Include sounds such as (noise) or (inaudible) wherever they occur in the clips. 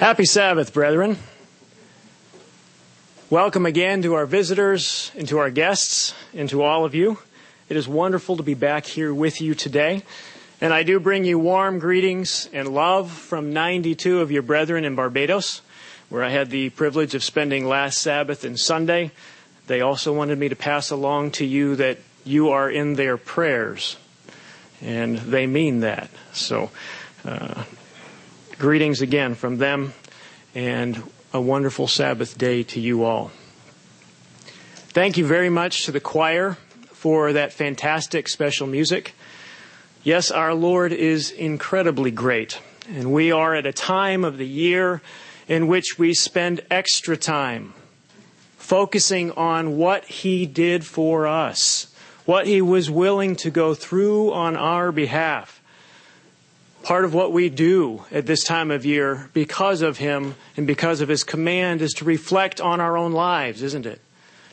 Happy Sabbath, brethren. Welcome again to our visitors and to our guests and to all of you. It is wonderful to be back here with you today. And I do bring you warm greetings and love from 92 of your brethren in Barbados, where I had the privilege of spending last Sabbath and Sunday. They also wanted me to pass along to you that you are in their prayers. And they mean that. So, uh, greetings again from them and a wonderful Sabbath day to you all. Thank you very much to the choir for that fantastic special music. Yes, our Lord is incredibly great, and we are at a time of the year in which we spend extra time focusing on what He did for us, what He was willing to go through on our behalf part of what we do at this time of year because of him and because of his command is to reflect on our own lives, isn't it?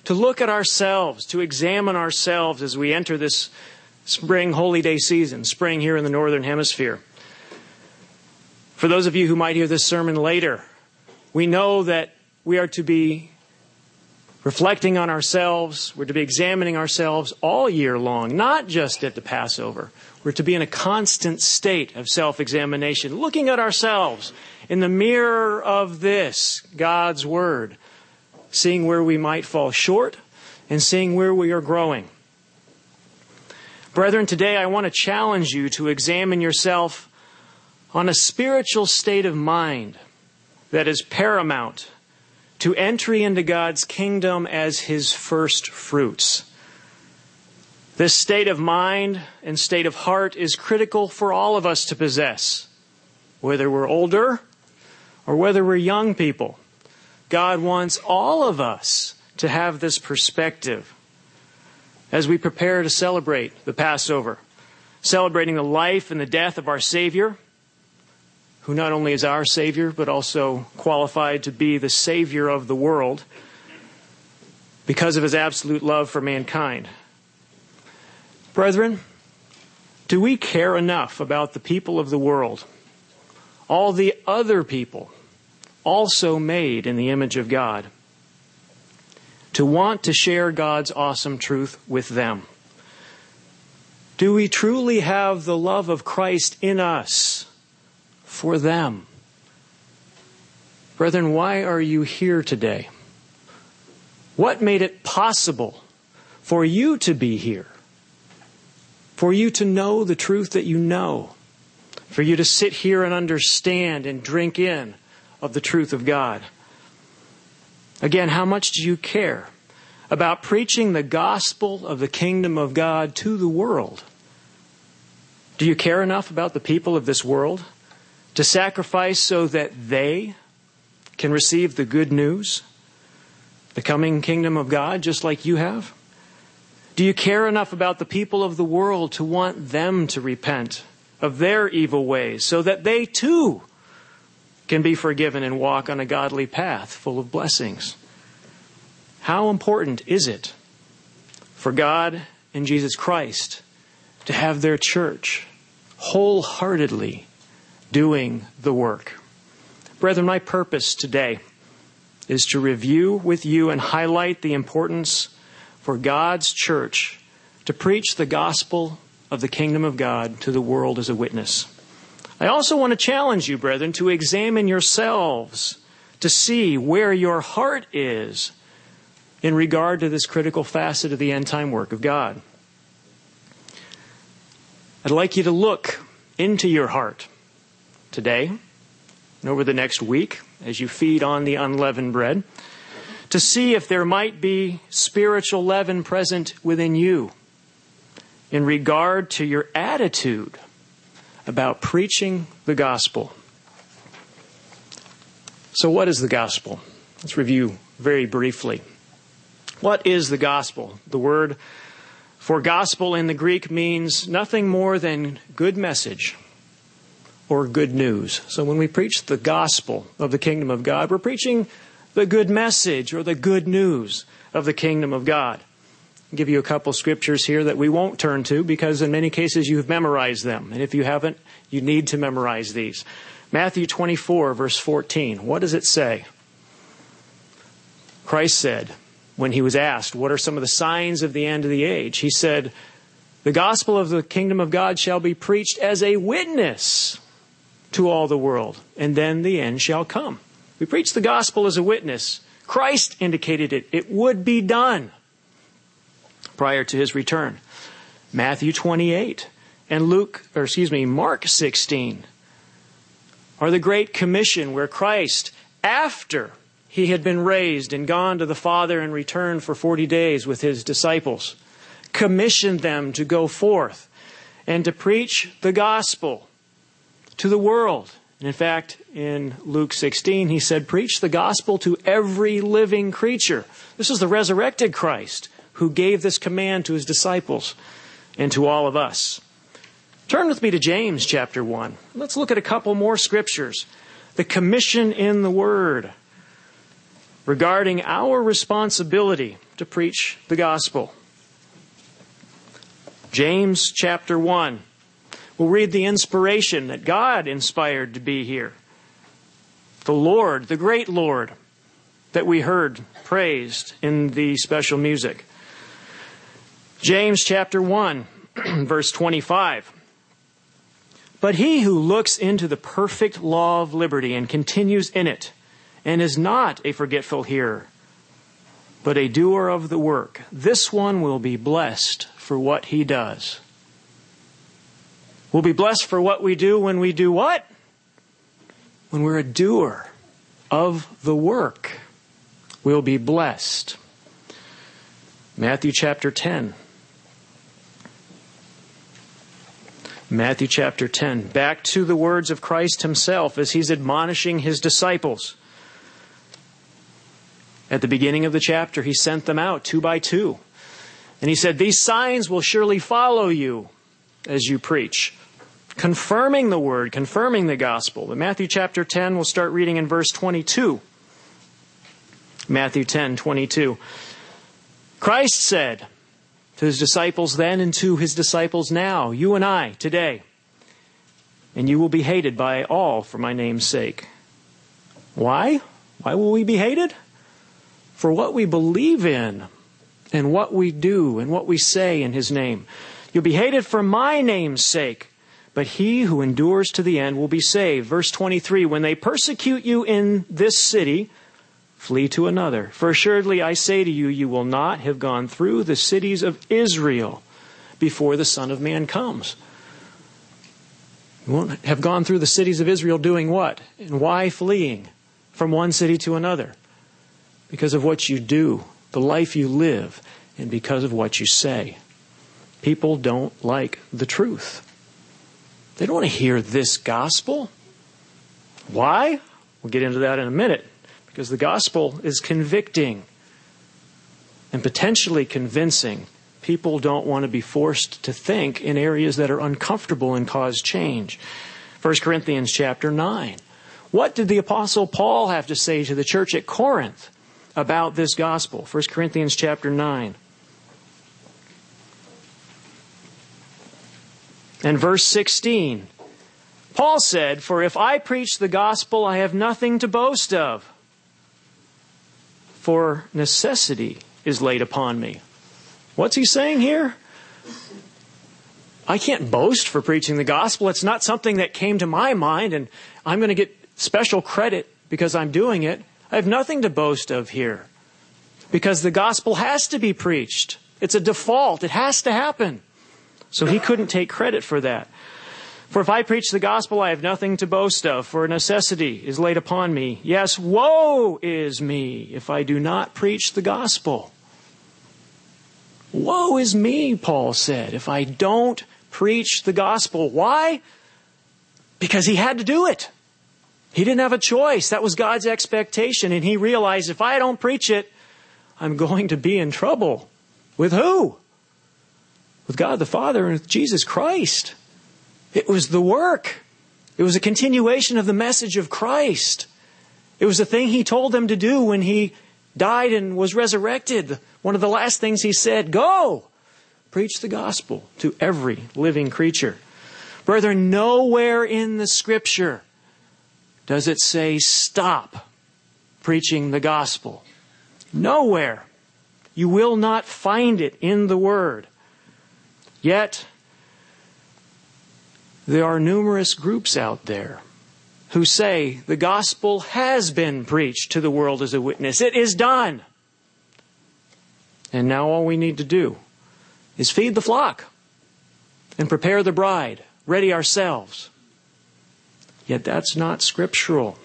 To look at ourselves, to examine ourselves as we enter this spring holy day season, spring here in the northern hemisphere. For those of you who might hear this sermon later, we know that we are to be reflecting on ourselves, we're to be examining ourselves all year long, not just at the Passover. We're to be in a constant state of self examination, looking at ourselves in the mirror of this, God's Word, seeing where we might fall short and seeing where we are growing. Brethren, today I want to challenge you to examine yourself on a spiritual state of mind that is paramount to entry into God's kingdom as His first fruits. This state of mind and state of heart is critical for all of us to possess, whether we're older or whether we're young people. God wants all of us to have this perspective as we prepare to celebrate the Passover, celebrating the life and the death of our Savior, who not only is our Savior, but also qualified to be the Savior of the world because of his absolute love for mankind. Brethren, do we care enough about the people of the world, all the other people, also made in the image of God, to want to share God's awesome truth with them? Do we truly have the love of Christ in us for them? Brethren, why are you here today? What made it possible for you to be here? For you to know the truth that you know, for you to sit here and understand and drink in of the truth of God. Again, how much do you care about preaching the gospel of the kingdom of God to the world? Do you care enough about the people of this world to sacrifice so that they can receive the good news, the coming kingdom of God, just like you have? Do you care enough about the people of the world to want them to repent of their evil ways so that they too can be forgiven and walk on a godly path full of blessings? How important is it for God and Jesus Christ to have their church wholeheartedly doing the work? Brethren, my purpose today is to review with you and highlight the importance for God's church to preach the gospel of the kingdom of God to the world as a witness. I also want to challenge you, brethren, to examine yourselves to see where your heart is in regard to this critical facet of the end time work of God. I'd like you to look into your heart today and over the next week as you feed on the unleavened bread to see if there might be spiritual leaven present within you in regard to your attitude about preaching the gospel. So, what is the gospel? Let's review very briefly. What is the gospel? The word for gospel in the Greek means nothing more than good message or good news. So, when we preach the gospel of the kingdom of God, we're preaching the good message or the good news of the kingdom of God. I'll give you a couple scriptures here that we won't turn to because in many cases you've memorized them. And if you haven't, you need to memorize these. Matthew 24, verse 14. What does it say? Christ said, when he was asked, What are some of the signs of the end of the age? He said, The gospel of the kingdom of God shall be preached as a witness to all the world, and then the end shall come. We preach the gospel as a witness. Christ indicated it. It would be done prior to his return. Matthew 28 and Luke, or excuse me, Mark 16 are the Great Commission where Christ, after he had been raised and gone to the Father and returned for 40 days with his disciples, commissioned them to go forth and to preach the gospel to the world. And in fact, in Luke 16, he said, Preach the gospel to every living creature. This is the resurrected Christ who gave this command to his disciples and to all of us. Turn with me to James chapter 1. Let's look at a couple more scriptures. The commission in the Word regarding our responsibility to preach the gospel. James chapter 1. We'll read the inspiration that God inspired to be here. The Lord, the great Lord, that we heard praised in the special music. James chapter 1, (clears throat) verse 25. But he who looks into the perfect law of liberty and continues in it, and is not a forgetful hearer, but a doer of the work, this one will be blessed for what he does. We'll be blessed for what we do when we do what? When we're a doer of the work. We'll be blessed. Matthew chapter 10. Matthew chapter 10. Back to the words of Christ himself as he's admonishing his disciples. At the beginning of the chapter, he sent them out two by two. And he said, These signs will surely follow you as you preach, confirming the word, confirming the gospel. In Matthew chapter 10, we'll start reading in verse 22. Matthew 10, 22. Christ said, to his disciples then and to his disciples now, you and I today. And you will be hated by all for my name's sake. Why? Why will we be hated? For what we believe in and what we do and what we say in his name. You'll be hated for my name's sake, but he who endures to the end will be saved. Verse 23 When they persecute you in this city, flee to another. For assuredly I say to you, you will not have gone through the cities of Israel before the Son of Man comes. You won't have gone through the cities of Israel doing what? And why fleeing from one city to another? Because of what you do, the life you live, and because of what you say. People don't like the truth. They don't want to hear this gospel. Why? We'll get into that in a minute because the gospel is convicting and potentially convincing. People don't want to be forced to think in areas that are uncomfortable and cause change. 1 Corinthians chapter 9. What did the apostle Paul have to say to the church at Corinth about this gospel? 1 Corinthians chapter 9. And verse 16. Paul said, For if I preach the gospel, I have nothing to boast of for necessity is laid upon me. What's he saying here? I can't boast for preaching the gospel. It's not something that came to my mind and I'm going to get special credit because I'm doing it. I have nothing to boast of here because the gospel has to be preached. It's a default. It has to happen. So he couldn't take credit for that. For if I preach the gospel, I have nothing to boast of, for necessity is laid upon me. Yes, woe is me if I do not preach the gospel. Woe is me, Paul said, if I don't preach the gospel. Why? Because he had to do it. He didn't have a choice. That was God's expectation. And he realized if I don't preach it, I'm going to be in trouble. With who? With God the Father and with Jesus Christ. It was the work. It was a continuation of the message of Christ. It was the thing he told them to do when he died and was resurrected. One of the last things he said, go, preach the gospel to every living creature. Brethren, nowhere in the scripture does it say stop preaching the gospel. Nowhere. You will not find it in the Word. Yet, there are numerous groups out there who say the gospel has been preached to the world as a witness. It is done. And now all we need to do is feed the flock and prepare the bride, ready ourselves. Yet that's not scriptural.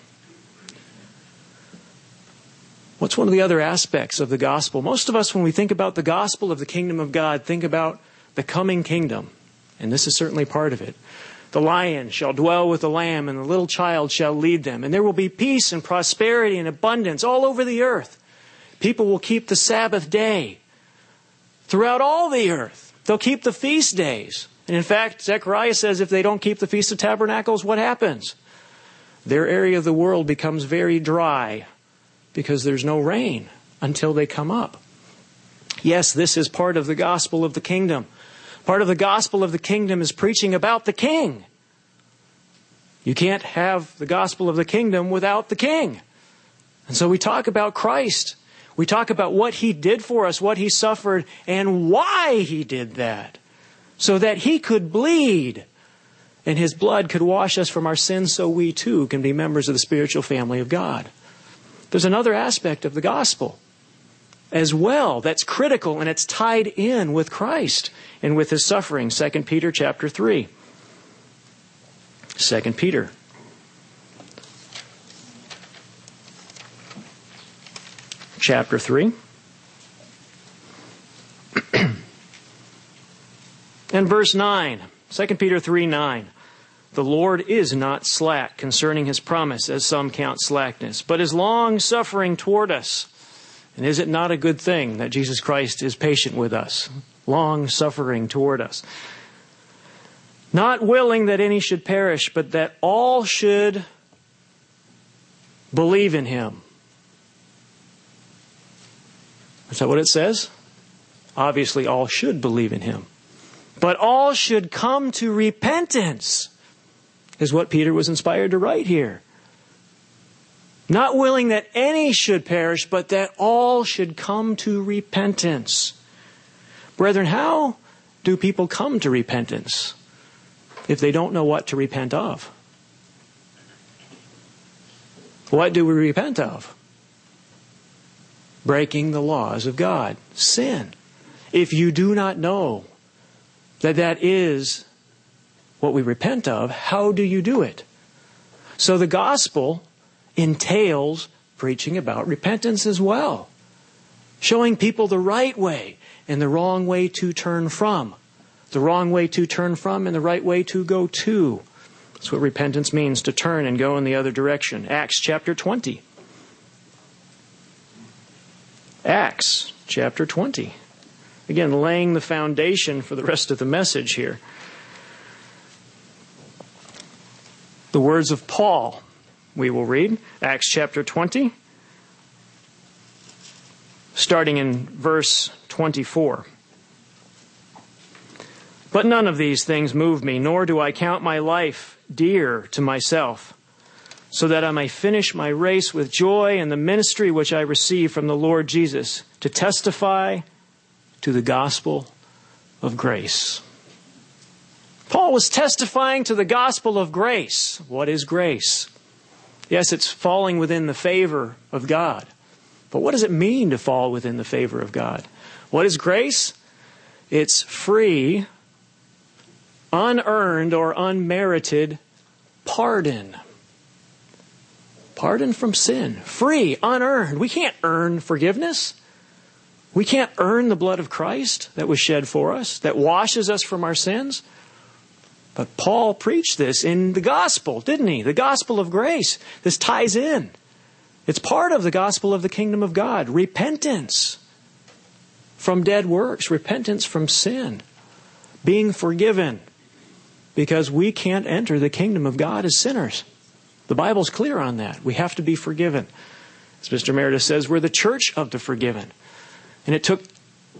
What's one of the other aspects of the gospel? Most of us, when we think about the gospel of the kingdom of God, think about the coming kingdom. And this is certainly part of it. The lion shall dwell with the lamb, and the little child shall lead them. And there will be peace and prosperity and abundance all over the earth. People will keep the Sabbath day throughout all the earth. They'll keep the feast days. And in fact, Zechariah says if they don't keep the Feast of Tabernacles, what happens? Their area of the world becomes very dry because there's no rain until they come up. Yes, this is part of the gospel of the kingdom. Part of the gospel of the kingdom is preaching about the king. You can't have the gospel of the kingdom without the king. And so we talk about Christ. We talk about what he did for us, what he suffered, and why he did that. So that he could bleed and his blood could wash us from our sins so we too can be members of the spiritual family of God. There's another aspect of the gospel as well that's critical and it's tied in with Christ and with his suffering. 2 Peter chapter 3. 2 Peter. Chapter 3. (clears throat) and verse 9. 2 Peter 3 9. The Lord is not slack concerning his promise, as some count slackness, but is long suffering toward us. And is it not a good thing that Jesus Christ is patient with us, long suffering toward us? Not willing that any should perish, but that all should believe in him. Is that what it says? Obviously, all should believe in him. But all should come to repentance is what Peter was inspired to write here. Not willing that any should perish, but that all should come to repentance. Brethren, how do people come to repentance if they don't know what to repent of? What do we repent of? Breaking the laws of God, sin. If you do not know that that is what we repent of, how do you do it? So the gospel entails preaching about repentance as well, showing people the right way and the wrong way to turn from, the wrong way to turn from and the right way to go to. That's what repentance means to turn and go in the other direction. Acts chapter 20. Acts chapter 20. Again, laying the foundation for the rest of the message here. The words of Paul, we will read, Acts chapter 20, starting in verse 24. But none of these things move me, nor do I count my life dear to myself, so that I may finish my race with joy in the ministry which I receive from the Lord Jesus to testify to the gospel of grace. Paul was testifying to the gospel of grace. What is grace? Yes, it's falling within the favor of God. But what does it mean to fall within the favor of God? What is grace? It's free, unearned, or unmerited pardon. Pardon from sin. Free, unearned. We can't earn forgiveness. We can't earn the blood of Christ that was shed for us, that washes us from our sins. But Paul preached this in the gospel, didn't he? The gospel of grace. This ties in. It's part of the gospel of the kingdom of God. Repentance from dead works, repentance from sin, being forgiven, because we can't enter the kingdom of God as sinners. The Bible's clear on that. We have to be forgiven. As Mr. Meredith says, we're the church of the forgiven. And it took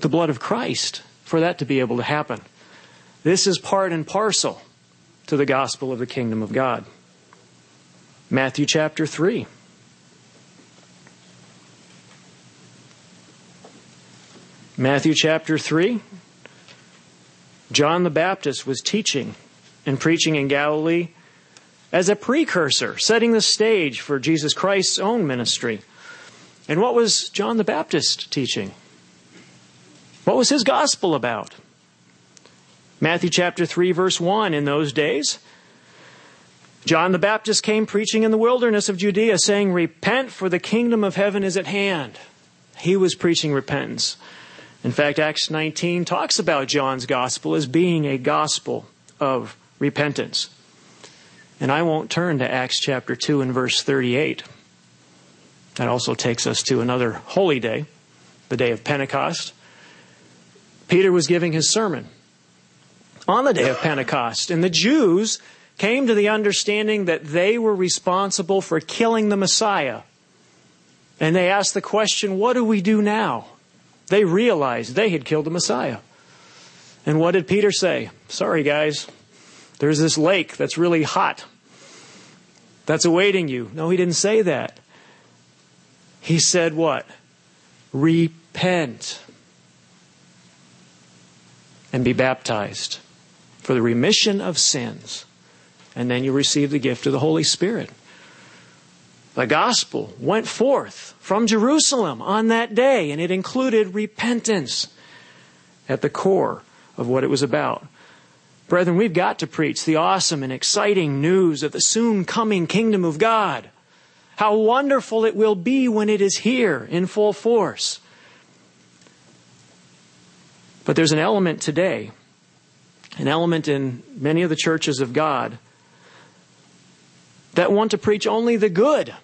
the blood of Christ for that to be able to happen. This is part and parcel to the gospel of the kingdom of God. Matthew chapter 3. Matthew chapter 3. John the Baptist was teaching and preaching in Galilee as a precursor, setting the stage for Jesus Christ's own ministry. And what was John the Baptist teaching? What was his gospel about? Matthew chapter 3 verse 1 in those days John the Baptist came preaching in the wilderness of Judea saying repent for the kingdom of heaven is at hand. He was preaching repentance. In fact, Acts 19 talks about John's gospel as being a gospel of repentance. And I won't turn to Acts chapter 2 and verse 38. That also takes us to another holy day, the day of Pentecost. Peter was giving his sermon on the day of Pentecost, and the Jews came to the understanding that they were responsible for killing the Messiah. And they asked the question, what do we do now? They realized they had killed the Messiah. And what did Peter say? Sorry, guys. There's this lake that's really hot. That's awaiting you. No, he didn't say that. He said what? Repent and be baptized for the remission of sins. And then you receive the gift of the Holy Spirit. The gospel went forth from Jerusalem on that day, and it included repentance at the core of what it was about. Brethren, we've got to preach the awesome and exciting news of the soon coming kingdom of God. How wonderful it will be when it is here in full force. But there's an element today, an element in many of the churches of God that want to preach only the good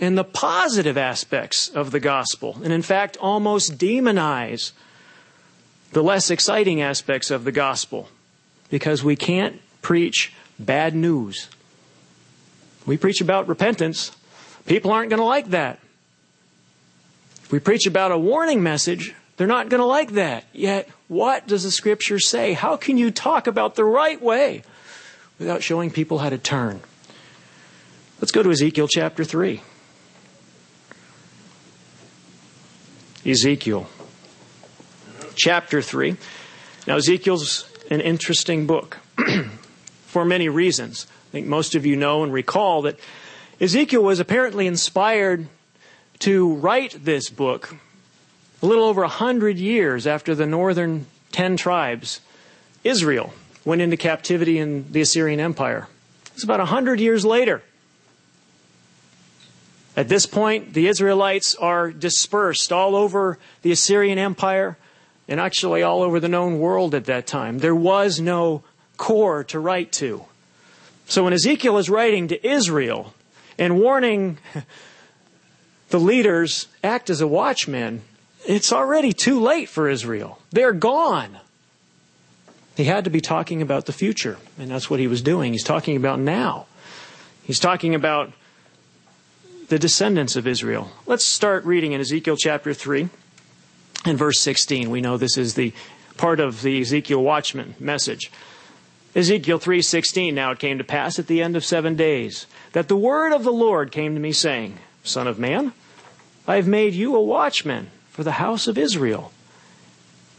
and the positive aspects of the gospel, and in fact, almost demonize the less exciting aspects of the gospel because we can't preach bad news. We preach about repentance. People aren't going to like that. We preach about a warning message, they're not going to like that. Yet, what does the scripture say? How can you talk about the right way without showing people how to turn? Let's go to Ezekiel chapter 3. Ezekiel chapter 3. Now, Ezekiel's an interesting book (clears throat) for many reasons. I think most of you know and recall that Ezekiel was apparently inspired to write this book a little over a hundred years after the northern ten tribes, Israel, went into captivity in the Assyrian Empire. It's about a hundred years later. At this point, the Israelites are dispersed all over the Assyrian Empire and actually all over the known world at that time. There was no core to write to. So when Ezekiel is writing to Israel and warning (laughs) the leaders, act as a watchman, it's already too late for Israel. They're gone. He had to be talking about the future, and that's what he was doing. He's talking about now. He's talking about the descendants of Israel. Let's start reading in Ezekiel chapter 3 and verse 16. We know this is the part of the Ezekiel watchman message. Ezekiel 3:16 Now it came to pass at the end of 7 days that the word of the Lord came to me saying, Son of man, I have made you a watchman for the house of Israel.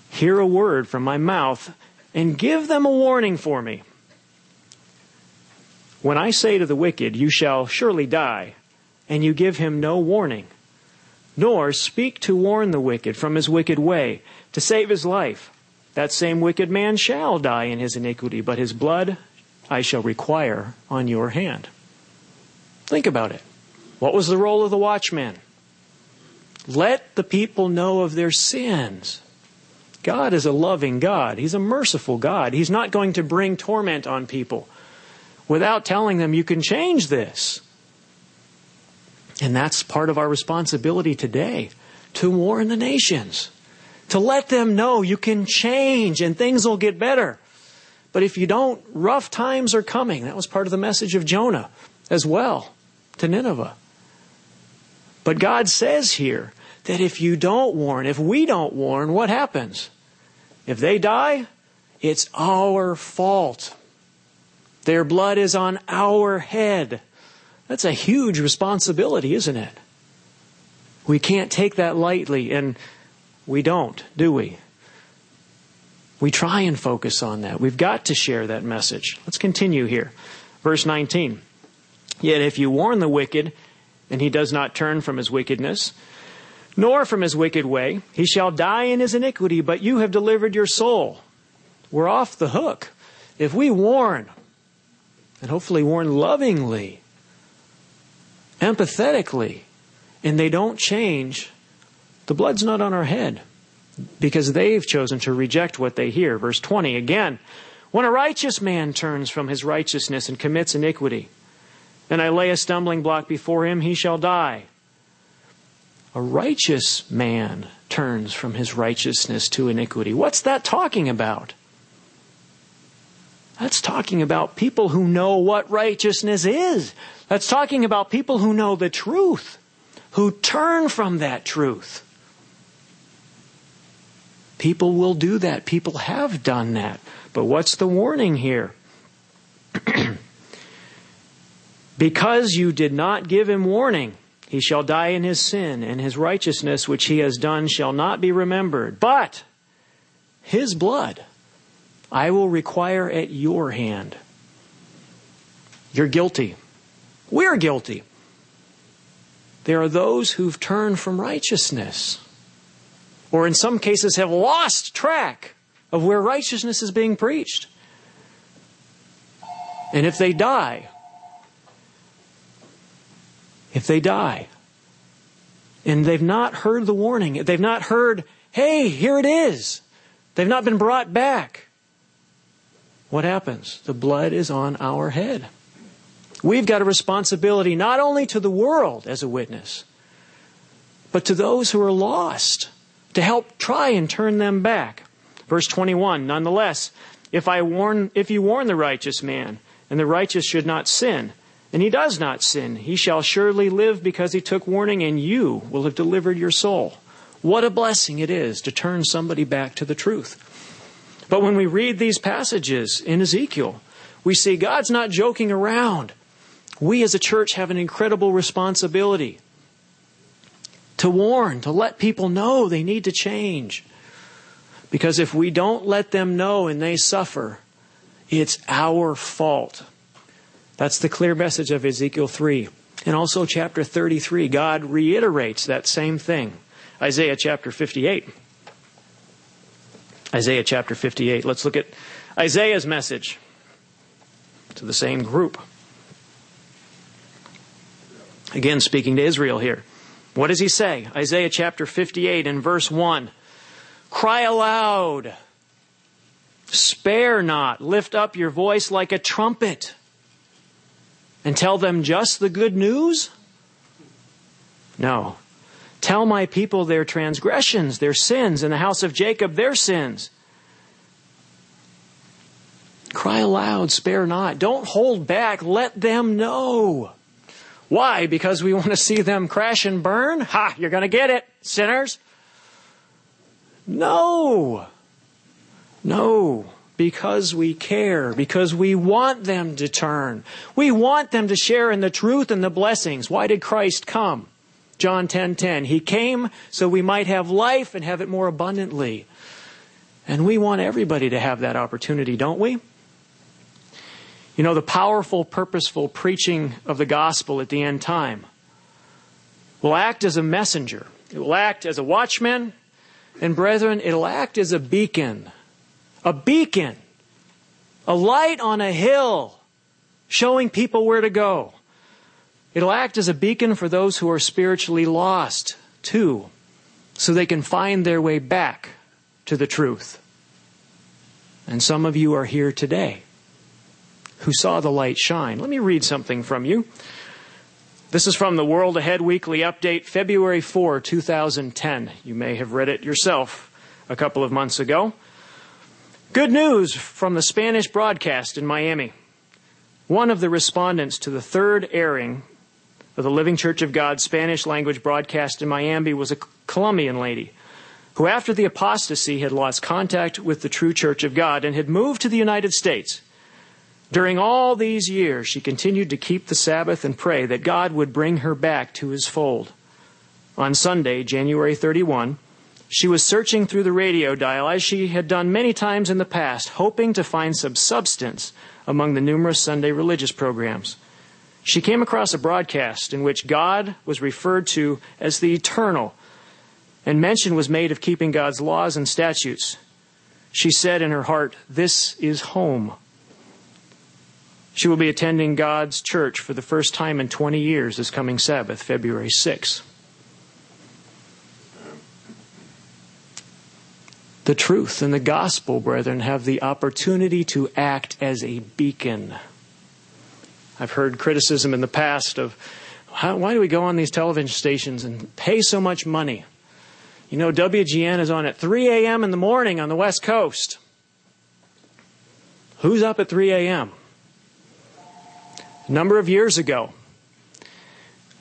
Hear a word from my mouth and give them a warning for me. When I say to the wicked, You shall surely die, and you give him no warning, nor speak to warn the wicked from his wicked way, to save his life. That same wicked man shall die in his iniquity, but his blood I shall require on your hand. Think about it. What was the role of the watchman? Let the people know of their sins. God is a loving God. He's a merciful God. He's not going to bring torment on people without telling them you can change this. And that's part of our responsibility today to warn the nations, to let them know you can change and things will get better. But if you don't, rough times are coming. That was part of the message of Jonah as well to Nineveh. But God says here that if you don't warn, if we don't warn, what happens? If they die, it's our fault. Their blood is on our head. That's a huge responsibility, isn't it? We can't take that lightly, and we don't, do we? We try and focus on that. We've got to share that message. Let's continue here. Verse 19. Yet if you warn the wicked, and he does not turn from his wickedness, nor from his wicked way, he shall die in his iniquity, but you have delivered your soul. We're off the hook. If we warn, and hopefully warn lovingly, empathetically, and they don't change, the blood's not on our head because they've chosen to reject what they hear. Verse 20 again, when a righteous man turns from his righteousness and commits iniquity, and I lay a stumbling block before him, he shall die. A righteous man turns from his righteousness to iniquity. What's that talking about? That's talking about people who know what righteousness is. That's talking about people who know the truth, who turn from that truth. People will do that. People have done that. But what's the warning here? (clears throat) because you did not give him warning, he shall die in his sin, and his righteousness which he has done shall not be remembered. But his blood I will require at your hand. You're guilty. We're guilty. There are those who've turned from righteousness, or in some cases have lost track of where righteousness is being preached. And if they die, if they die, and they've not heard the warning, they've not heard, hey, here it is, they've not been brought back, what happens? The blood is on our head. We've got a responsibility not only to the world as a witness, but to those who are lost to help try and turn them back. Verse 21, nonetheless, if I warn, if you warn the righteous man, and the righteous should not sin, and he does not sin, he shall surely live because he took warning, and you will have delivered your soul. What a blessing it is to turn somebody back to the truth. But when we read these passages in Ezekiel, we see God's not joking around. We as a church have an incredible responsibility to warn, to let people know they need to change. Because if we don't let them know and they suffer, it's our fault. That's the clear message of Ezekiel 3. And also, chapter 33, God reiterates that same thing. Isaiah chapter 58. Isaiah chapter 58. Let's look at Isaiah's message to the same group. Again, speaking to Israel here. What does he say? Isaiah chapter 58 and verse 1. Cry aloud. Spare not. Lift up your voice like a trumpet. And tell them just the good news? No. Tell my people their transgressions, their sins, and the house of Jacob their sins. Cry aloud, spare not. Don't hold back. Let them know. Why? Because we want to see them crash and burn? Ha! You're going to get it, sinners. No. No. Because we care. Because we want them to turn. We want them to share in the truth and the blessings. Why did Christ come? John 10:10. 10, 10. He came so we might have life and have it more abundantly. And we want everybody to have that opportunity, don't we? You know, the powerful, purposeful preaching of the gospel at the end time will act as a messenger. It will act as a watchman. And brethren, it'll act as a beacon. A beacon. A light on a hill showing people where to go. It'll act as a beacon for those who are spiritually lost, too, so they can find their way back to the truth. And some of you are here today who saw the light shine. Let me read something from you. This is from the World Ahead Weekly Update, February 4, 2010. You may have read it yourself a couple of months ago. Good news from the Spanish broadcast in Miami. One of the respondents to the third airing of the Living Church of God Spanish language broadcast in Miami was a Colombian lady who, after the apostasy, had lost contact with the true Church of God and had moved to the United States. During all these years, she continued to keep the Sabbath and pray that God would bring her back to his fold. On Sunday, January 31, she was searching through the radio dial as she had done many times in the past, hoping to find some substance among the numerous Sunday religious programs. She came across a broadcast in which God was referred to as the eternal, and mention was made of keeping God's laws and statutes. She said in her heart, This is home. She will be attending God's church for the first time in 20 years this coming Sabbath, February 6. The truth and the gospel, brethren, have the opportunity to act as a beacon. I've heard criticism in the past of how, why do we go on these television stations and pay so much money? You know, WGN is on at 3 a.m. in the morning on the West Coast. Who's up at 3 a.m.? A number of years ago,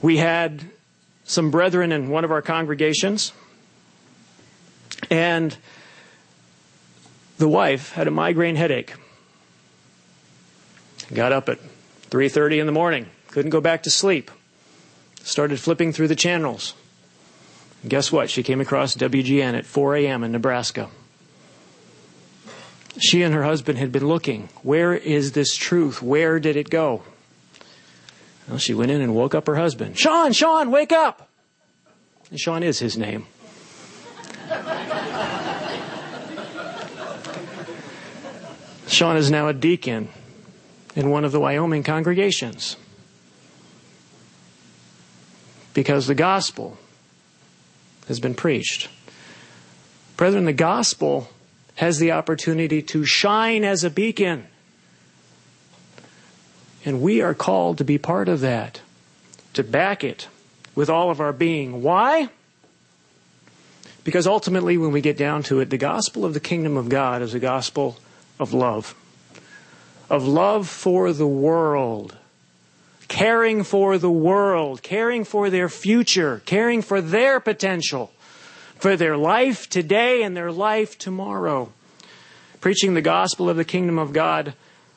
we had some brethren in one of our congregations, and the wife had a migraine headache. Got up at 3:30 in the morning, couldn't go back to sleep. Started flipping through the channels. And guess what? She came across WGN at 4 a.m. in Nebraska. She and her husband had been looking. Where is this truth? Where did it go? Well, she went in and woke up her husband. Sean, Sean, wake up! And Sean is his name. Sean is now a deacon in one of the Wyoming congregations because the gospel has been preached. Brethren, the gospel has the opportunity to shine as a beacon. And we are called to be part of that, to back it with all of our being. Why? Because ultimately, when we get down to it, the gospel of the kingdom of God is a gospel of love. Of love for the world. Caring for the world. Caring for their future. Caring for their potential. For their life today and their life tomorrow. Preaching the gospel of the kingdom of God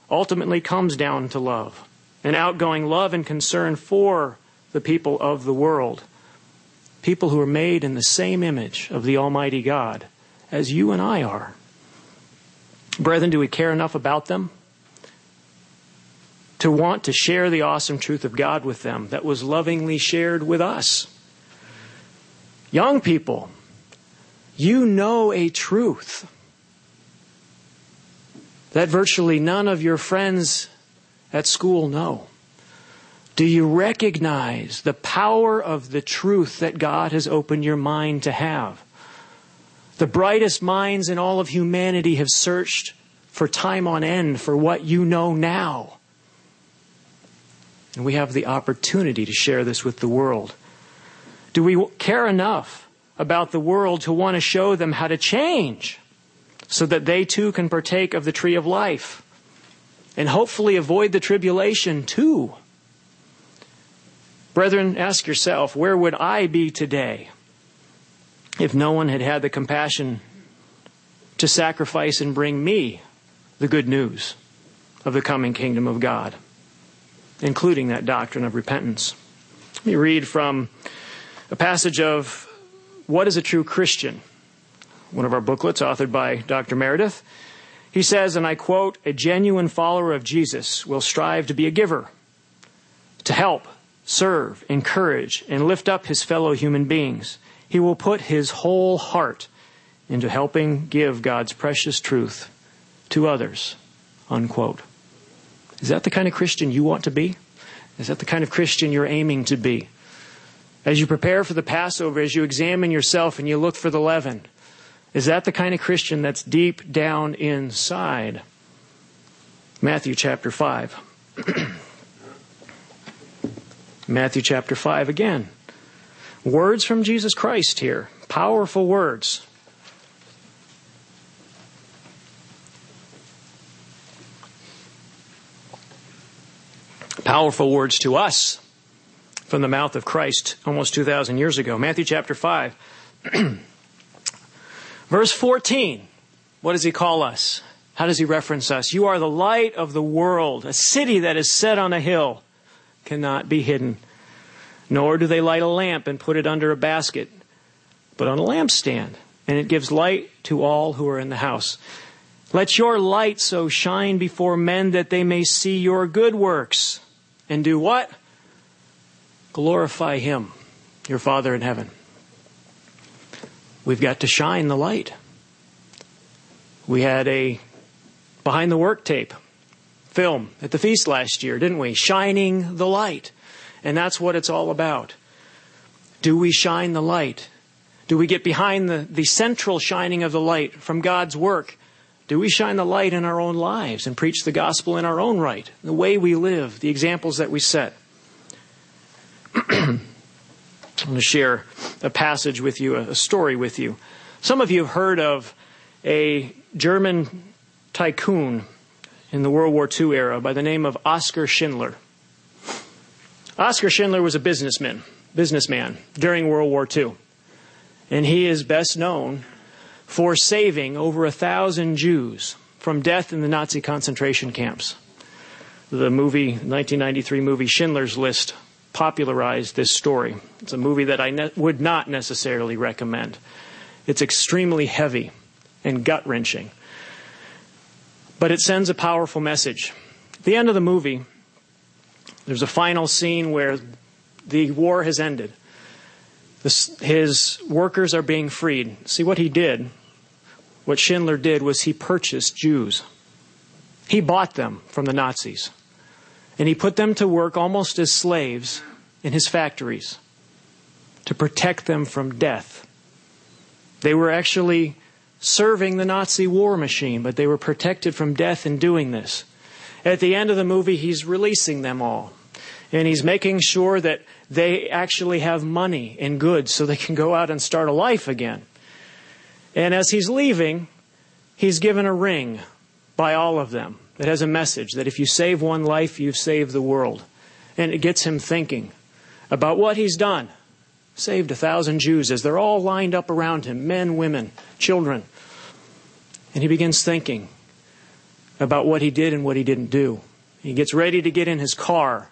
ultimately comes down to love, an outgoing love and concern for the people of the world, people who are made in the same image of the Almighty God as you and I are. Brethren, do we care enough about them? To want to share the awesome truth of God with them that was lovingly shared with us. Young people, you know a truth that virtually none of your friends at school know? Do you recognize the power of the truth that God has opened your mind to have? The brightest minds in all of humanity have searched for time on end for what you know now. And we have the opportunity to share this with the world. Do we care enough about the world to want to show them how to change? so that they too can partake of the tree of life and hopefully avoid the tribulation too. Brethren, ask yourself, where would I be today if no one had had the compassion to sacrifice and bring me the good news of the coming kingdom of God, including that doctrine of repentance? Let me read from a passage of What is a True Christian? one of our booklets authored by Dr. Meredith. He says, and I quote, a genuine follower of Jesus will strive to be a giver, to help, serve, encourage, and lift up his fellow human beings. He will put his whole heart into helping give God's precious truth to others. Unquote. Is that the kind of Christian you want to be? Is that the kind of Christian you're aiming to be? As you prepare for the Passover, as you examine yourself and you look for the leaven, is that the kind of Christian that's deep down inside? Matthew chapter 5. (clears throat) Matthew chapter 5 again. Words from Jesus Christ here. Powerful words. Powerful words to us from the mouth of Christ almost 2,000 years ago. Matthew chapter 5. (clears throat) Verse 14, what does he call us? How does he reference us? You are the light of the world. A city that is set on a hill cannot be hidden. Nor do they light a lamp and put it under a basket, but on a lampstand, and it gives light to all who are in the house. Let your light so shine before men that they may see your good works and do what? Glorify Him, your Father in heaven. We've got to shine the light. We had a behind the work tape film at the feast last year, didn't we? Shining the light. And that's what it's all about. Do we shine the light? Do we get behind the, the central shining of the light from God's work? Do we shine the light in our own lives and preach the gospel in our own right? The way we live, the examples that we set. (clears throat) I'm going to share a passage with you, a story with you. Some of you have heard of a German tycoon in the World War II era by the name of Oskar Schindler. Oskar Schindler was a businessman, businessman during World War II. And he is best known for saving over a thousand Jews from death in the Nazi concentration camps. The movie, 1993 movie Schindler's List, popularized this story. It's a movie that I ne- would not necessarily recommend. It's extremely heavy and gut wrenching but it sends a powerful message. At the end of the movie, there's a final scene where the war has ended. His workers are being freed. See what he did? What Schindler did was he purchased Jews. He bought them from the Nazis. And he put them to work almost as slaves in his factories to protect them from death. They were actually serving the Nazi war machine, but they were protected from death in doing this. At the end of the movie, he's releasing them all. And he's making sure that they actually have money and goods so they can go out and start a life again. And as he's leaving, he's given a ring by all of them that has a message that if you save one life, you've saved the world. And it gets him thinking about what he's done saved a thousand Jews as they're all lined up around him men, women, children. And he begins thinking about what he did and what he didn't do. He gets ready to get in his car.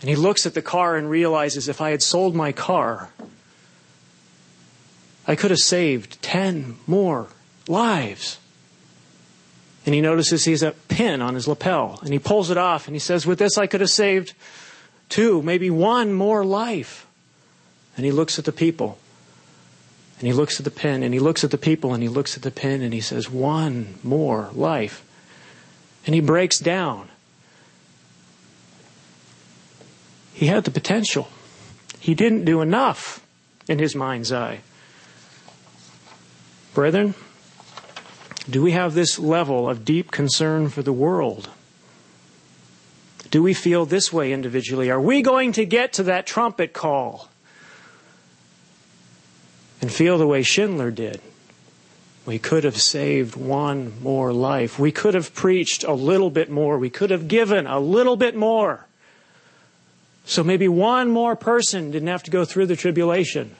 And he looks at the car and realizes if I had sold my car, I could have saved 10 more lives. And he notices he has a pin on his lapel. And he pulls it off and he says, With this, I could have saved two, maybe one more life. And he looks at the people. And he looks at the pin and he looks at the people, and he looks at the pin and he says, One more life. And he breaks down. He had the potential. He didn't do enough in his mind's eye. Brethren, do we have this level of deep concern for the world? Do we feel this way individually? Are we going to get to that trumpet call? and feel the way Schindler did. We could have saved one more life. We could have preached a little bit more. We could have given a little bit more. So maybe one more person didn't have to go through the tribulation.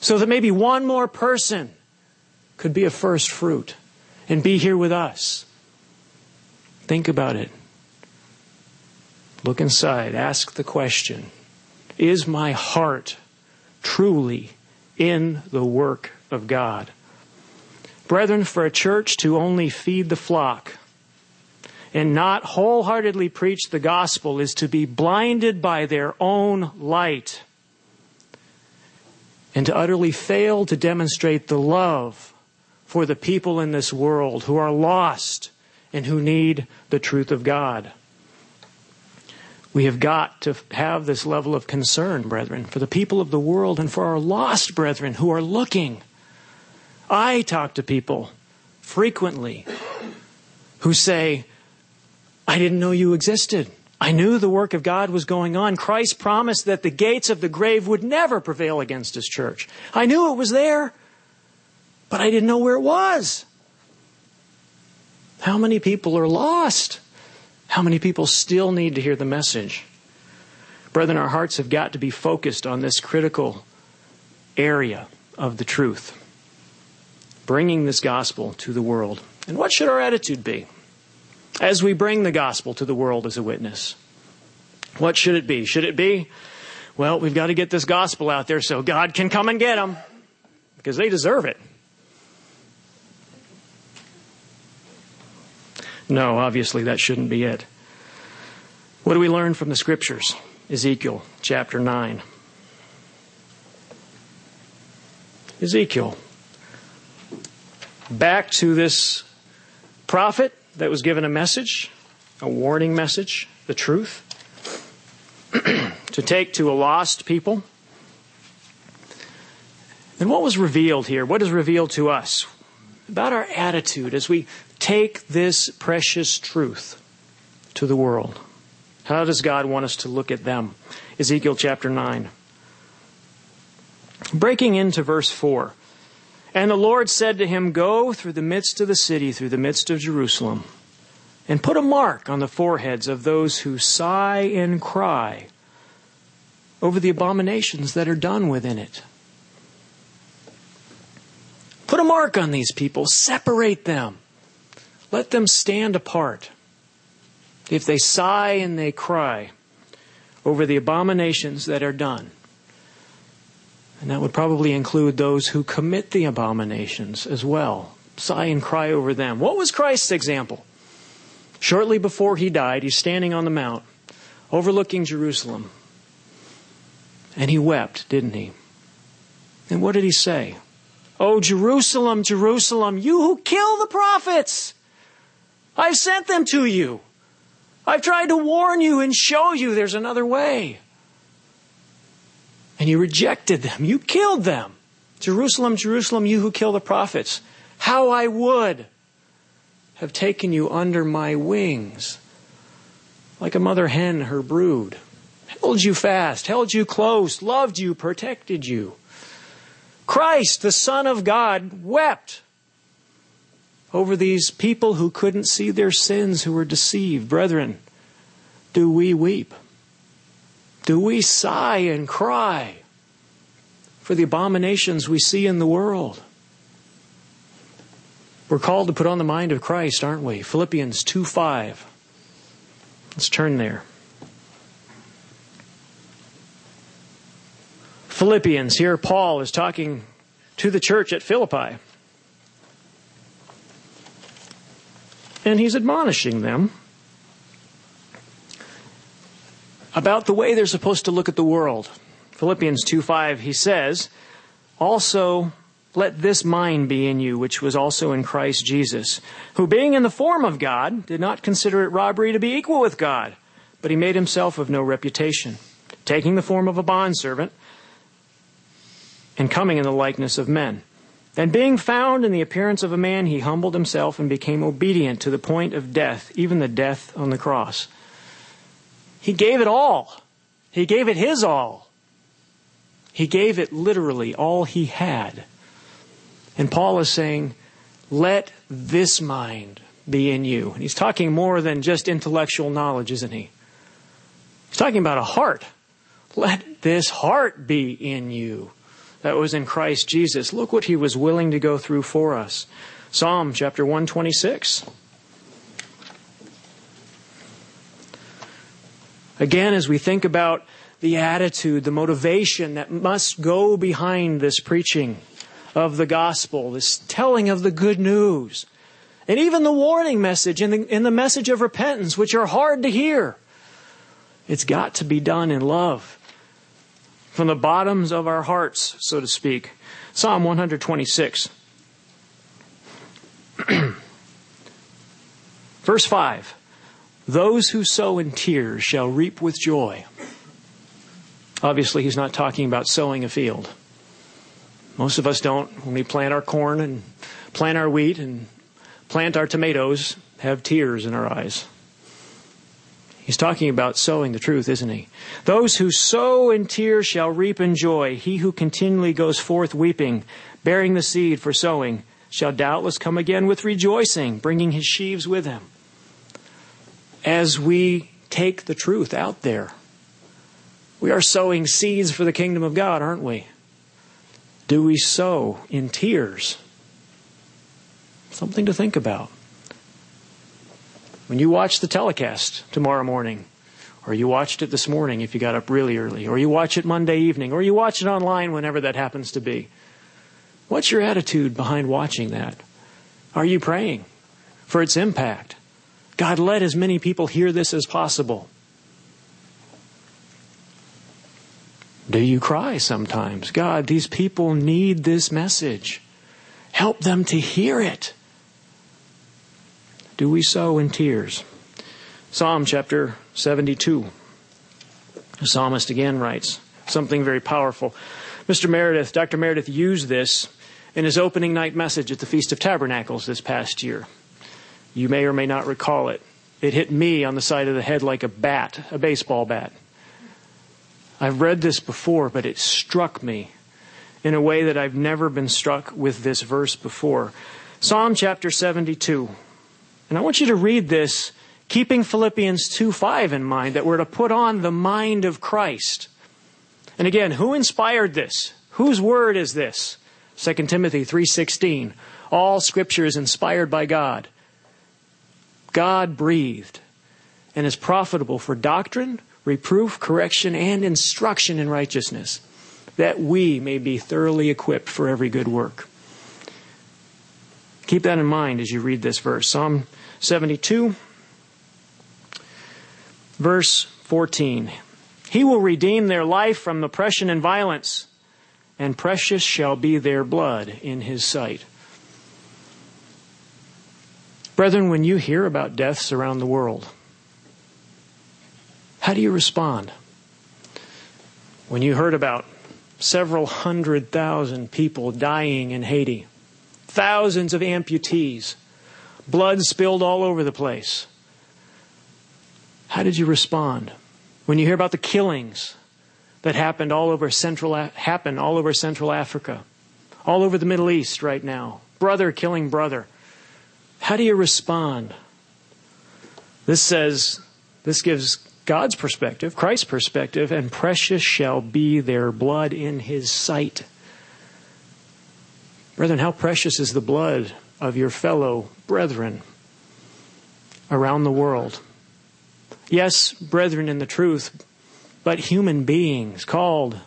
So that maybe one more person could be a first fruit and be here with us. Think about it. Look inside. Ask the question Is my heart truly in the work of God. Brethren, for a church to only feed the flock and not wholeheartedly preach the gospel is to be blinded by their own light and to utterly fail to demonstrate the love for the people in this world who are lost and who need the truth of God. We have got to have this level of concern, brethren, for the people of the world and for our lost brethren who are looking. I talk to people frequently who say, I didn't know you existed. I knew the work of God was going on. Christ promised that the gates of the grave would never prevail against his church. I knew it was there, but I didn't know where it was. How many people are lost? How many people still need to hear the message? Brethren, our hearts have got to be focused on this critical area of the truth, bringing this gospel to the world. And what should our attitude be as we bring the gospel to the world as a witness? What should it be? Should it be, well, we've got to get this gospel out there so God can come and get them because they deserve it? No, obviously that shouldn't be it. What do we learn from the scriptures? Ezekiel chapter 9. Ezekiel. Back to this prophet that was given a message, a warning message, the truth, (clears throat) to take to a lost people. And what was revealed here? What is revealed to us about our attitude as we take this precious truth to the world? How does God want us to look at them? Ezekiel chapter 9. Breaking into verse 4. And the Lord said to him, Go through the midst of the city, through the midst of Jerusalem, and put a mark on the foreheads of those who sigh and cry over the abominations that are done within it. Put a mark on these people, separate them, let them stand apart if they sigh and they cry over the abominations that are done. And that would probably include those who commit the abominations as well. Sigh and cry over them. What was Christ's example? Shortly before he died, he's standing on the mount, overlooking Jerusalem. And he wept, didn't he? And what did he say? Oh, Jerusalem, Jerusalem, you who kill the prophets! I've sent them to you. I've tried to warn you and show you there's another way. And you rejected them. You killed them. Jerusalem, Jerusalem, you who kill the prophets. How I would have taken you under my wings, like a mother hen her brood, held you fast, held you close, loved you, protected you. Christ, the Son of God, wept over these people who couldn't see their sins, who were deceived. Brethren, do we weep? Do we sigh and cry for the abominations we see in the world? We're called to put on the mind of Christ, aren't we? Philippians 2 5. Let's turn there. Philippians, here Paul is talking to the church at Philippi. And he's admonishing them about the way they're supposed to look at the world. Philippians 2 5, he says, Also let this mind be in you, which was also in Christ Jesus, who being in the form of God, did not consider it robbery to be equal with God, but he made himself of no reputation, taking the form of a bondservant and coming in the likeness of men. And being found in the appearance of a man, he humbled himself and became obedient to the point of death, even the death on the cross. He gave it all. He gave it his all. He gave it literally all he had. And Paul is saying, let this mind be in you. And he's talking more than just intellectual knowledge, isn't he? He's talking about a heart. Let this heart be in you that was in Christ Jesus. Look what he was willing to go through for us. Psalm chapter 126. Again, as we think about the attitude, the motivation that must go behind this preaching of the gospel, this telling of the good news, and even the warning message and the, the message of repentance, which are hard to hear. It's got to be done in love from the bottoms of our hearts, so to speak. Psalm 126. (clears throat) Verse 5 Those who sow in tears shall reap with joy. Obviously, he's not talking about sowing a field. Most of us don't, when we plant our corn and plant our wheat and plant our tomatoes, have tears in our eyes. He's talking about sowing the truth, isn't he? Those who sow in tears shall reap in joy. He who continually goes forth weeping, bearing the seed for sowing, shall doubtless come again with rejoicing, bringing his sheaves with him. As we take the truth out there, we are sowing seeds for the kingdom of God, aren't we? Do we sow in tears? Something to think about. When you watch the telecast tomorrow morning, or you watched it this morning if you got up really early, or you watch it Monday evening, or you watch it online whenever that happens to be. What's your attitude behind watching that? Are you praying for its impact? God, let as many people hear this as possible. Do you cry sometimes? God, these people need this message. Help them to hear it. Do we sow in tears? Psalm chapter 72. The psalmist again writes something very powerful. Mr. Meredith, Dr. Meredith used this in his opening night message at the Feast of Tabernacles this past year. You may or may not recall it. It hit me on the side of the head like a bat, a baseball bat. I've read this before, but it struck me in a way that I've never been struck with this verse before. Psalm chapter 72. And I want you to read this keeping Philippians 2 5 in mind, that we're to put on the mind of Christ. And again, who inspired this? Whose word is this? 2 Timothy 3:16. All scripture is inspired by God. God breathed and is profitable for doctrine, reproof, correction, and instruction in righteousness, that we may be thoroughly equipped for every good work. Keep that in mind as you read this verse. Psalm 72 Verse 14 He will redeem their life from oppression and violence, and precious shall be their blood in his sight. Brethren, when you hear about deaths around the world, how do you respond? When you heard about several hundred thousand people dying in Haiti, thousands of amputees, blood spilled all over the place, how did you respond? When you hear about the killings that happened all over Central, happen all over Central Africa, all over the Middle East right now, brother killing brother, how do you respond? This says, this gives God's perspective, Christ's perspective, and precious shall be their blood in his sight. Brethren, how precious is the blood of your fellow brethren around the world? Yes, brethren in the truth, but human beings called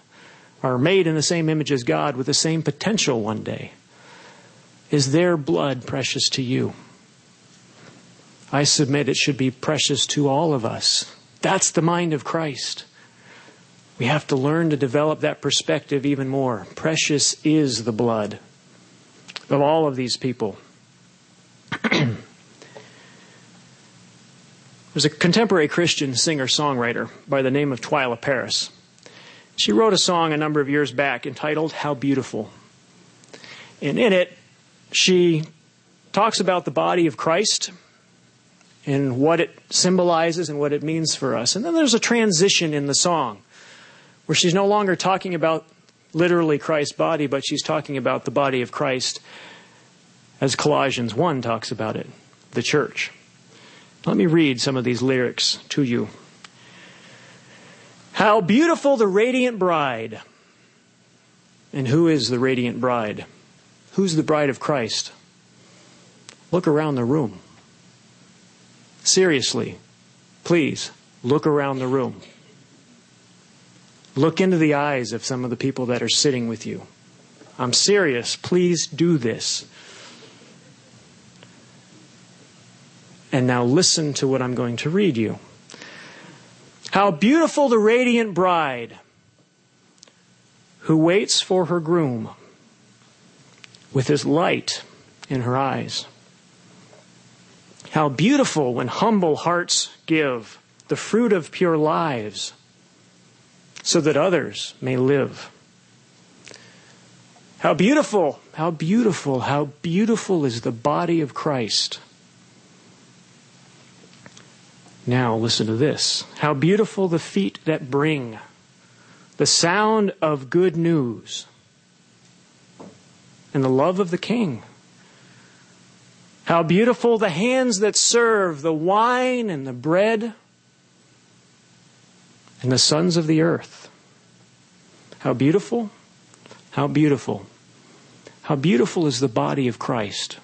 are made in the same image as God with the same potential one day. Is their blood precious to you? I submit it should be precious to all of us. That's the mind of Christ. We have to learn to develop that perspective even more. Precious is the blood of all of these people. There's a contemporary Christian singer songwriter by the name of Twila Paris. She wrote a song a number of years back entitled How Beautiful. And in it, she talks about the body of Christ and what it symbolizes and what it means for us. And then there's a transition in the song where she's no longer talking about literally Christ's body, but she's talking about the body of Christ as Colossians 1 talks about it, the church. Let me read some of these lyrics to you. How beautiful the radiant bride. And who is the radiant bride? Who's the bride of Christ? Look around the room. Seriously, please look around the room. Look into the eyes of some of the people that are sitting with you. I'm serious. Please do this. And now listen to what I'm going to read you. How beautiful the radiant bride who waits for her groom with his light in her eyes. How beautiful when humble hearts give the fruit of pure lives so that others may live. How beautiful, how beautiful, how beautiful is the body of Christ now, listen to this. How beautiful the feet that bring the sound of good news and the love of the King. How beautiful the hands that serve the wine and the bread and the sons of the earth. How beautiful, how beautiful, how beautiful is the body of Christ.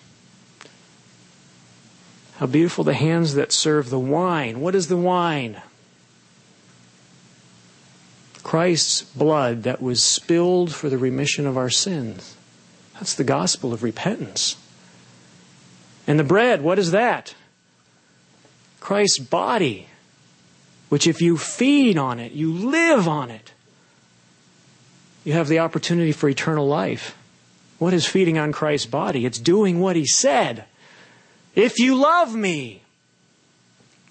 How beautiful the hands that serve the wine. What is the wine? Christ's blood that was spilled for the remission of our sins. That's the gospel of repentance. And the bread, what is that? Christ's body, which if you feed on it, you live on it, you have the opportunity for eternal life. What is feeding on Christ's body? It's doing what he said. If you love me,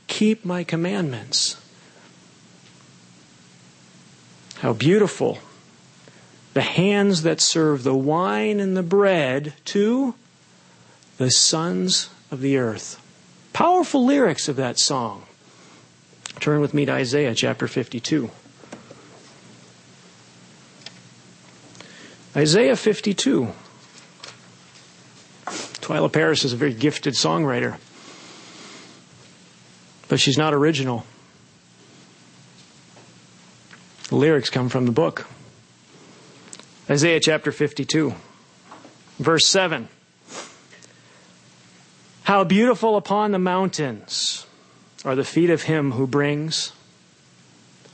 keep my commandments. How beautiful. The hands that serve the wine and the bread to the sons of the earth. Powerful lyrics of that song. Turn with me to Isaiah chapter 52. Isaiah 52. Twila Paris is a very gifted songwriter, but she's not original. The lyrics come from the book. Isaiah chapter 52, verse 7. How beautiful upon the mountains are the feet of him who brings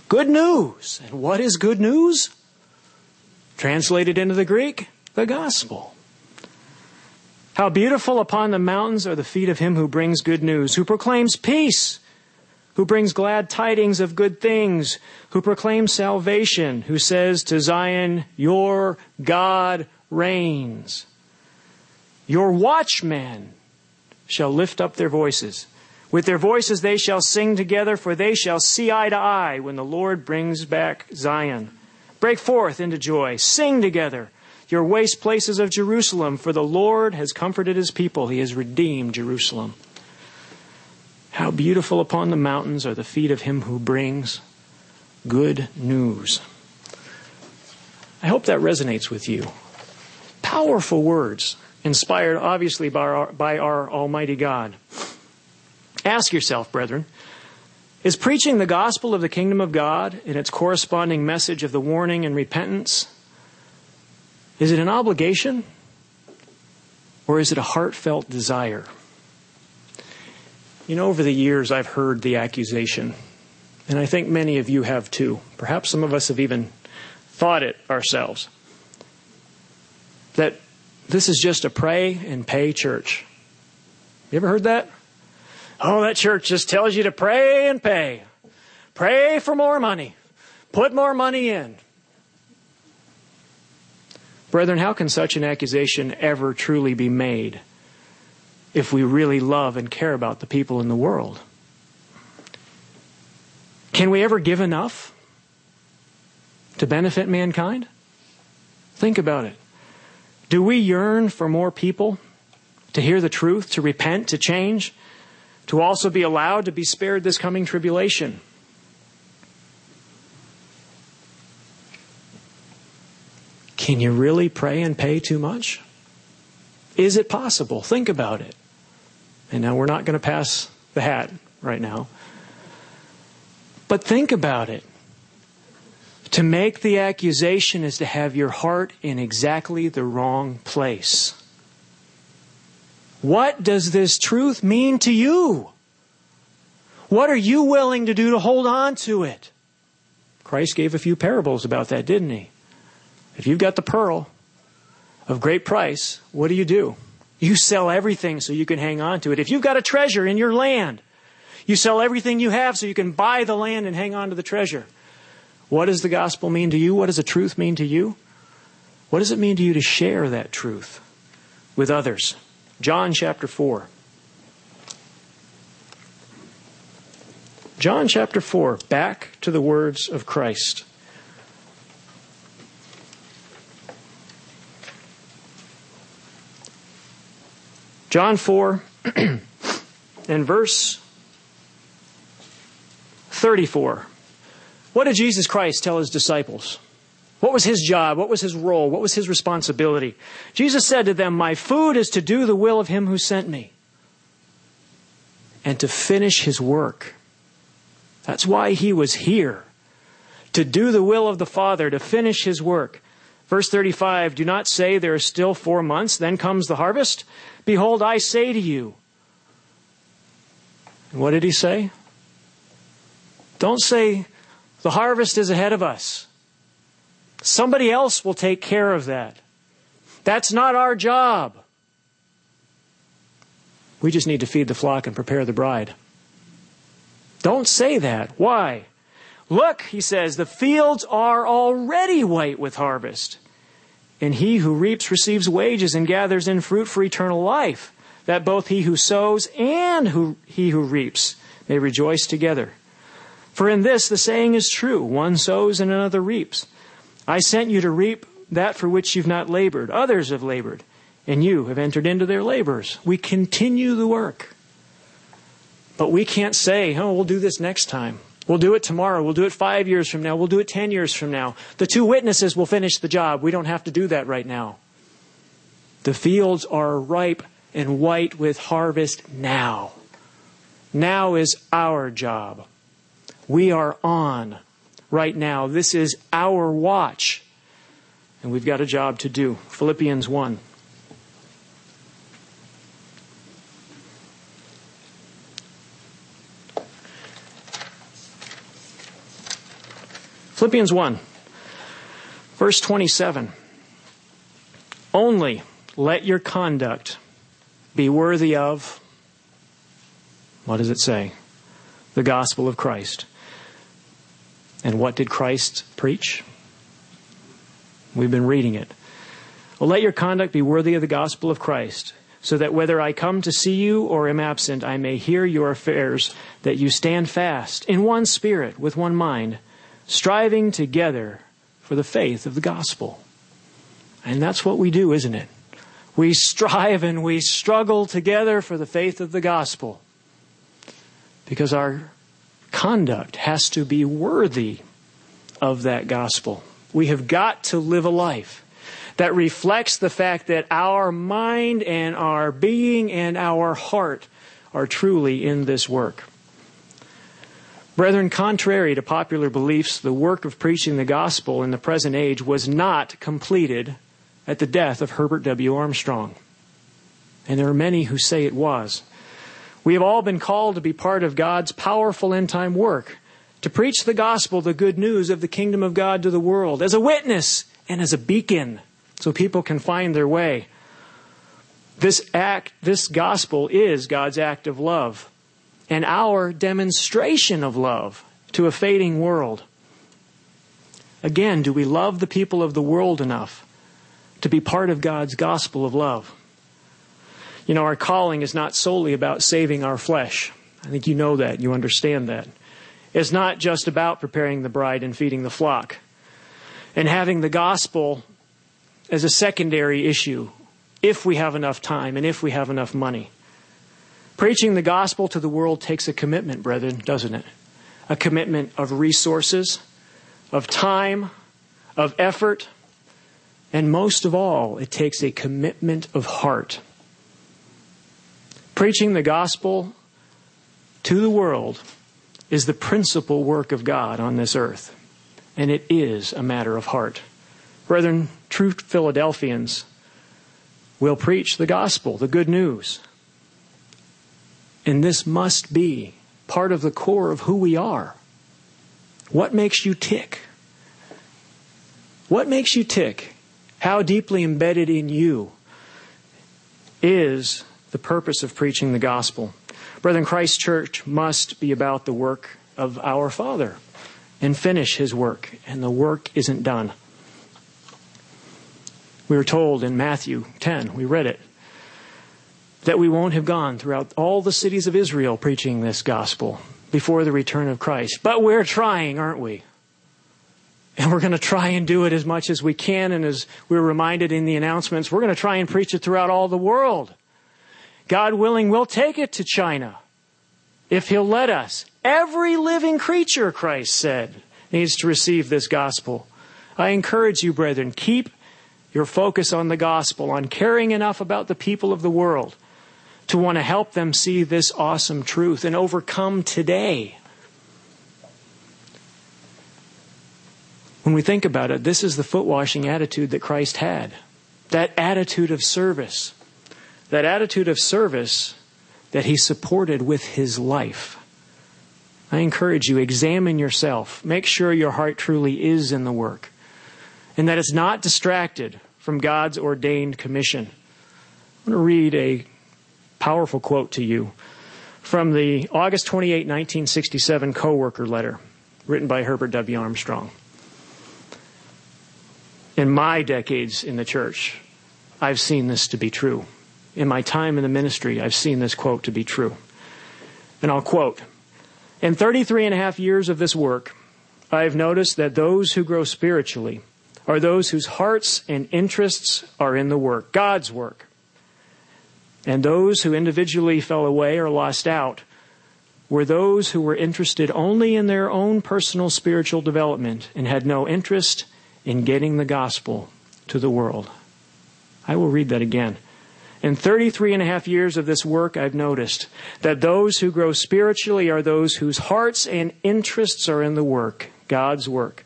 good news. And what is good news? Translated into the Greek, the gospel. How beautiful upon the mountains are the feet of him who brings good news, who proclaims peace, who brings glad tidings of good things, who proclaims salvation, who says to Zion, Your God reigns. Your watchmen shall lift up their voices. With their voices they shall sing together, for they shall see eye to eye when the Lord brings back Zion. Break forth into joy. Sing together, your waste places of Jerusalem, for the Lord has comforted his people. He has redeemed Jerusalem. How beautiful upon the mountains are the feet of him who brings good news. I hope that resonates with you. Powerful words, inspired obviously by our, by our Almighty God. Ask yourself, brethren, is preaching the gospel of the kingdom of God and its corresponding message of the warning and repentance, is it an obligation or is it a heartfelt desire? You know, over the years I've heard the accusation, and I think many of you have too. Perhaps some of us have even thought it ourselves. That this is just a pray and pay church. You ever heard that? Oh, that church just tells you to pray and pay. Pray for more money. Put more money in. Brethren, how can such an accusation ever truly be made if we really love and care about the people in the world? Can we ever give enough to benefit mankind? Think about it. Do we yearn for more people to hear the truth, to repent, to change? to also be allowed to be spared this coming tribulation. Can you really pray and pay too much? Is it possible? Think about it. And now we're not going to pass the hat right now. But think about it. To make the accusation is to have your heart in exactly the wrong place. What does this truth mean to you? What are you willing to do to hold on to it? Christ gave a few parables about that, didn't he? If you've got the pearl of great price, what do you do? You sell everything so you can hang on to it. If you've got a treasure in your land, you sell everything you have so you can buy the land and hang on to the treasure. What does the gospel mean to you? What does the truth mean to you? What does it mean to you to share that truth with others? John chapter 4. John chapter 4, back to the words of Christ. John 4 (clears throat) and verse 34. What did Jesus Christ tell his disciples? What was his job? What was his role? What was his responsibility? Jesus said to them, My food is to do the will of him who sent me and to finish his work. That's why he was here. To do the will of the Father, to finish his work. Verse 35 Do not say there are still four months, then comes the harvest. Behold, I say to you, what did he say? Don't say, the harvest is ahead of us. Somebody else will take care of that. That's not our job. We just need to feed the flock and prepare the bride. Don't say that. Why? Look, he says, the fields are already white with harvest. And he who reaps receives wages and gathers in fruit for eternal life, that both he who sows and who, he who reaps may rejoice together. For in this the saying is true one sows and another reaps. I sent you to reap that for which you've not labored. Others have labored, and you have entered into their labors. We continue the work. But we can't say, oh, we'll do this next time. We'll do it tomorrow. We'll do it five years from now. We'll do it ten years from now. The two witnesses will finish the job. We don't have to do that right now. The fields are ripe and white with harvest now. Now is our job. We are on right now. This is our watch. And we've got a job to do. Philippians 1. Philippians 1, verse 27. Only let your conduct be worthy of, what does it say? The gospel of Christ. And what did Christ preach? We've been reading it. Well, let your conduct be worthy of the gospel of Christ, so that whether I come to see you or am absent, I may hear your affairs, that you stand fast in one spirit, with one mind, striving together for the faith of the gospel. And that's what we do, isn't it? We strive and we struggle together for the faith of the gospel. Because our conduct has to be worthy of that gospel. We have got to live a life that reflects the fact that our mind and our being and our heart are truly in this work. Brethren, contrary to popular beliefs, the work of preaching the gospel in the present age was not completed at the death of Herbert W. Armstrong. And there are many who say it was. We have all been called to be part of God's powerful end time work, to preach the gospel, the good news of the kingdom of God to the world, as a witness and as a beacon, so people can find their way. This act, this gospel is God's act of love and our demonstration of love to a fading world. Again, do we love the people of the world enough to be part of God's gospel of love? You know, our calling is not solely about saving our flesh. I think you know that, you understand that. It's not just about preparing the bride and feeding the flock and having the gospel as a secondary issue if we have enough time and if we have enough money. Preaching the gospel to the world takes a commitment, brethren, doesn't it? A commitment of resources, of time, of effort, and most of all, it takes a commitment of heart. Preaching the gospel to the world is the principal work of God on this earth, and it is a matter of heart. Brethren, true Philadelphians will preach the gospel, the good news. And this must be part of the core of who we are. What makes you tick? What makes you tick? How deeply embedded in you is the purpose of preaching the gospel. Brethren, Christ Church must be about the work of our Father and finish his work, and the work isn't done. We were told in Matthew 10, we read it, that we won't have gone throughout all the cities of Israel preaching this gospel before the return of Christ. But we're trying, aren't we? And we're going to try and do it as much as we can. And as we're reminded in the announcements, we're going to try and preach it throughout all the world. God willing, we'll take it to China if He'll let us. Every living creature, Christ said, needs to receive this gospel. I encourage you, brethren, keep your focus on the gospel, on caring enough about the people of the world to want to help them see this awesome truth and overcome today. When we think about it, this is the foot washing attitude that Christ had. That attitude of service that attitude of service that he supported with his life. I encourage you, examine yourself. Make sure your heart truly is in the work and that it's not distracted from God's ordained commission. I'm going to read a powerful quote to you from the August 28, 1967 co-worker letter written by Herbert W. Armstrong. In my decades in the church, I've seen this to be true. In my time in the ministry, I've seen this quote to be true. And I'll quote In 33 and a half years of this work, I have noticed that those who grow spiritually are those whose hearts and interests are in the work, God's work. And those who individually fell away or lost out were those who were interested only in their own personal spiritual development and had no interest in getting the gospel to the world. I will read that again. In 33 and a half years of this work, I've noticed that those who grow spiritually are those whose hearts and interests are in the work, God's work.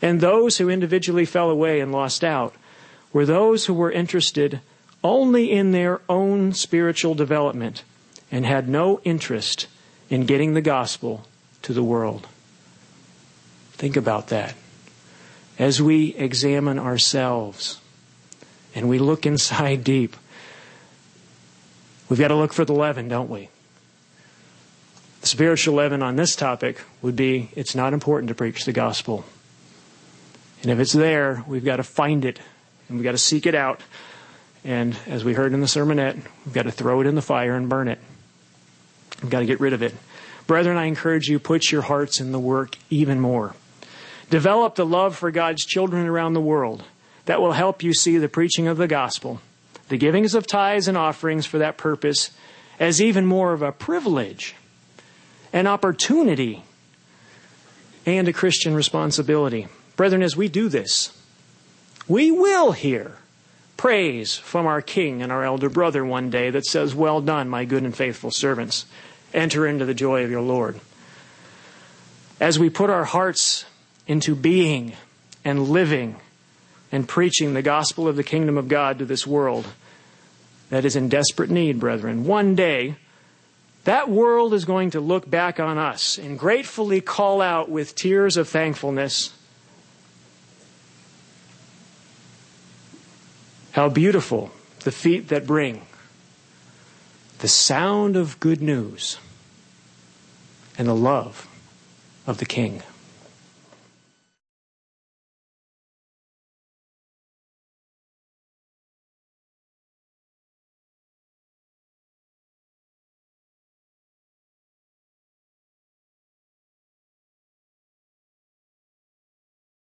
And those who individually fell away and lost out were those who were interested only in their own spiritual development and had no interest in getting the gospel to the world. Think about that. As we examine ourselves and we look inside (laughs) deep, we've got to look for the leaven, don't we? The spiritual leaven on this topic would be it's not important to preach the gospel. And if it's there, we've got to find it and we've got to seek it out. And as we heard in the sermonette, we've got to throw it in the fire and burn it. We've got to get rid of it. Brethren, I encourage you, put your hearts in the work even more. Develop the love for God's children around the world. That will help you see the preaching of the gospel, the givings of tithes and offerings for that purpose, as even more of a privilege, an opportunity, and a Christian responsibility. Brethren, as we do this, we will hear praise from our King and our elder brother one day that says, Well done, my good and faithful servants. Enter into the joy of your Lord. As we put our hearts into being and living and preaching the gospel of the kingdom of God to this world that is in desperate need, brethren, one day that world is going to look back on us and gratefully call out with tears of thankfulness How beautiful the feet that bring the sound of good news and the love of the King.